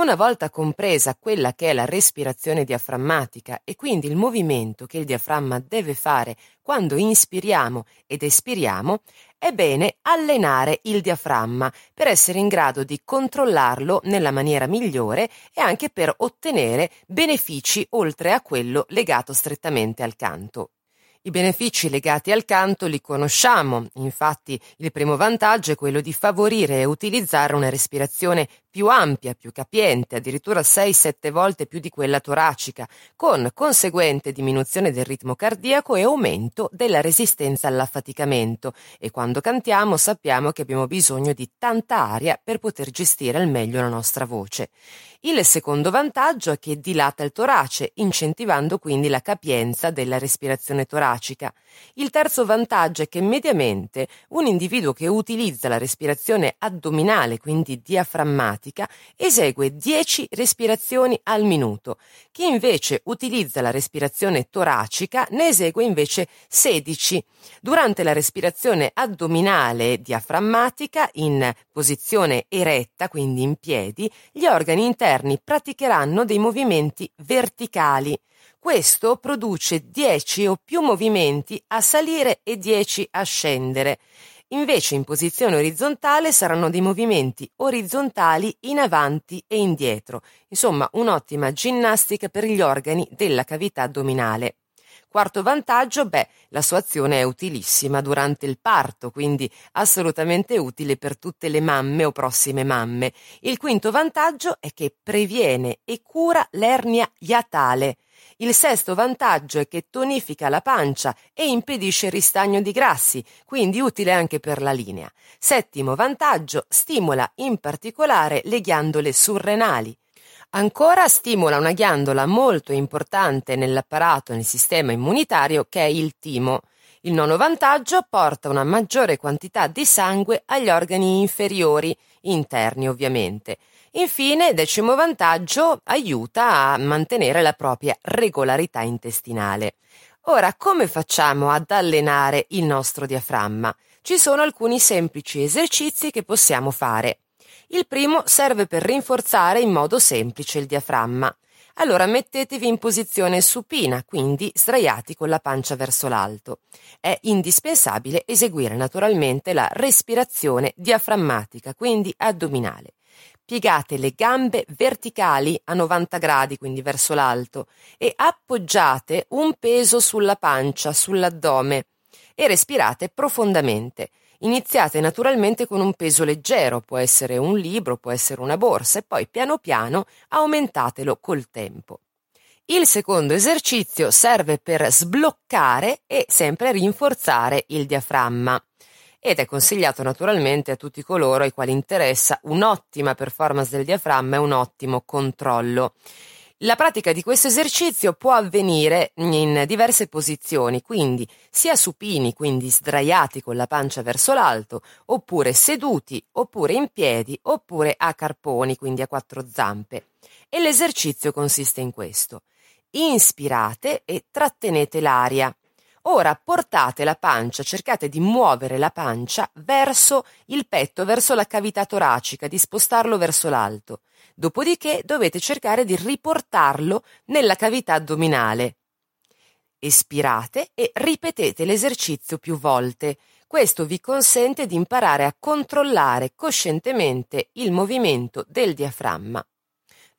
Una volta compresa quella che è la respirazione diaframmatica e quindi il movimento che il diaframma deve fare quando inspiriamo ed espiriamo, è bene allenare il diaframma per essere in grado di controllarlo nella maniera migliore e anche per ottenere benefici oltre a quello legato strettamente al canto. I benefici legati al canto li conosciamo, infatti il primo vantaggio è quello di favorire e utilizzare una respirazione più ampia, più capiente, addirittura 6-7 volte più di quella toracica, con conseguente diminuzione del ritmo cardiaco e aumento della resistenza all'affaticamento e quando cantiamo sappiamo che abbiamo bisogno di tanta aria per poter gestire al meglio la nostra voce. Il secondo vantaggio è che dilata il torace, incentivando quindi la capienza della respirazione toracica. Il terzo vantaggio è che mediamente un individuo che utilizza la respirazione addominale, quindi diaframmatica, esegue 10 respirazioni al minuto. Chi invece utilizza la respirazione toracica ne esegue invece 16. Durante la respirazione addominale diaframmatica in posizione eretta, quindi in piedi, gli organi interni praticheranno dei movimenti verticali. Questo produce 10 o più movimenti a salire e 10 a scendere. Invece in posizione orizzontale saranno dei movimenti orizzontali in avanti e indietro, insomma un'ottima ginnastica per gli organi della cavità addominale. Quarto vantaggio, beh, la sua azione è utilissima durante il parto, quindi assolutamente utile per tutte le mamme o prossime mamme. Il quinto vantaggio è che previene e cura l'ernia iatale. Il sesto vantaggio è che tonifica la pancia e impedisce il ristagno di grassi, quindi utile anche per la linea. Settimo vantaggio, stimola in particolare le ghiandole surrenali. Ancora stimola una ghiandola molto importante nell'apparato nel sistema immunitario che è il timo. Il nono vantaggio porta una maggiore quantità di sangue agli organi inferiori, interni ovviamente. Infine, decimo vantaggio, aiuta a mantenere la propria regolarità intestinale. Ora, come facciamo ad allenare il nostro diaframma? Ci sono alcuni semplici esercizi che possiamo fare. Il primo serve per rinforzare in modo semplice il diaframma. Allora mettetevi in posizione supina, quindi sdraiati con la pancia verso l'alto. È indispensabile eseguire naturalmente la respirazione diaframmatica, quindi addominale. Piegate le gambe verticali a 90 gradi, quindi verso l'alto, e appoggiate un peso sulla pancia, sull'addome, e respirate profondamente. Iniziate naturalmente con un peso leggero, può essere un libro, può essere una borsa e poi piano piano aumentatelo col tempo. Il secondo esercizio serve per sbloccare e sempre rinforzare il diaframma ed è consigliato naturalmente a tutti coloro ai quali interessa un'ottima performance del diaframma e un ottimo controllo. La pratica di questo esercizio può avvenire in diverse posizioni, quindi sia supini, quindi sdraiati con la pancia verso l'alto, oppure seduti, oppure in piedi, oppure a carponi, quindi a quattro zampe. E l'esercizio consiste in questo. Inspirate e trattenete l'aria. Ora portate la pancia, cercate di muovere la pancia verso il petto, verso la cavità toracica, di spostarlo verso l'alto. Dopodiché dovete cercare di riportarlo nella cavità addominale. Espirate e ripetete l'esercizio più volte. Questo vi consente di imparare a controllare coscientemente il movimento del diaframma.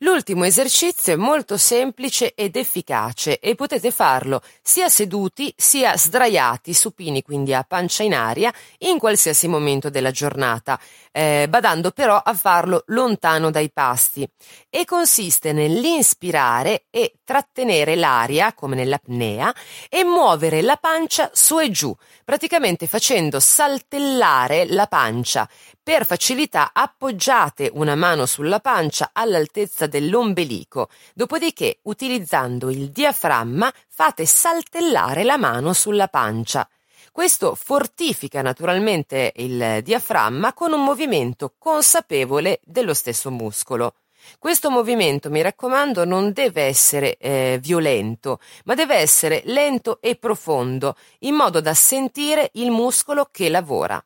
L'ultimo esercizio è molto semplice ed efficace e potete farlo sia seduti sia sdraiati, supini quindi a pancia in aria, in qualsiasi momento della giornata, eh, badando però a farlo lontano dai pasti. E consiste nell'inspirare e trattenere l'aria, come nell'apnea, e muovere la pancia su e giù, praticamente facendo saltellare la pancia. Per facilità appoggiate una mano sulla pancia all'altezza dell'ombelico, dopodiché utilizzando il diaframma fate saltellare la mano sulla pancia. Questo fortifica naturalmente il diaframma con un movimento consapevole dello stesso muscolo. Questo movimento, mi raccomando, non deve essere eh, violento, ma deve essere lento e profondo, in modo da sentire il muscolo che lavora.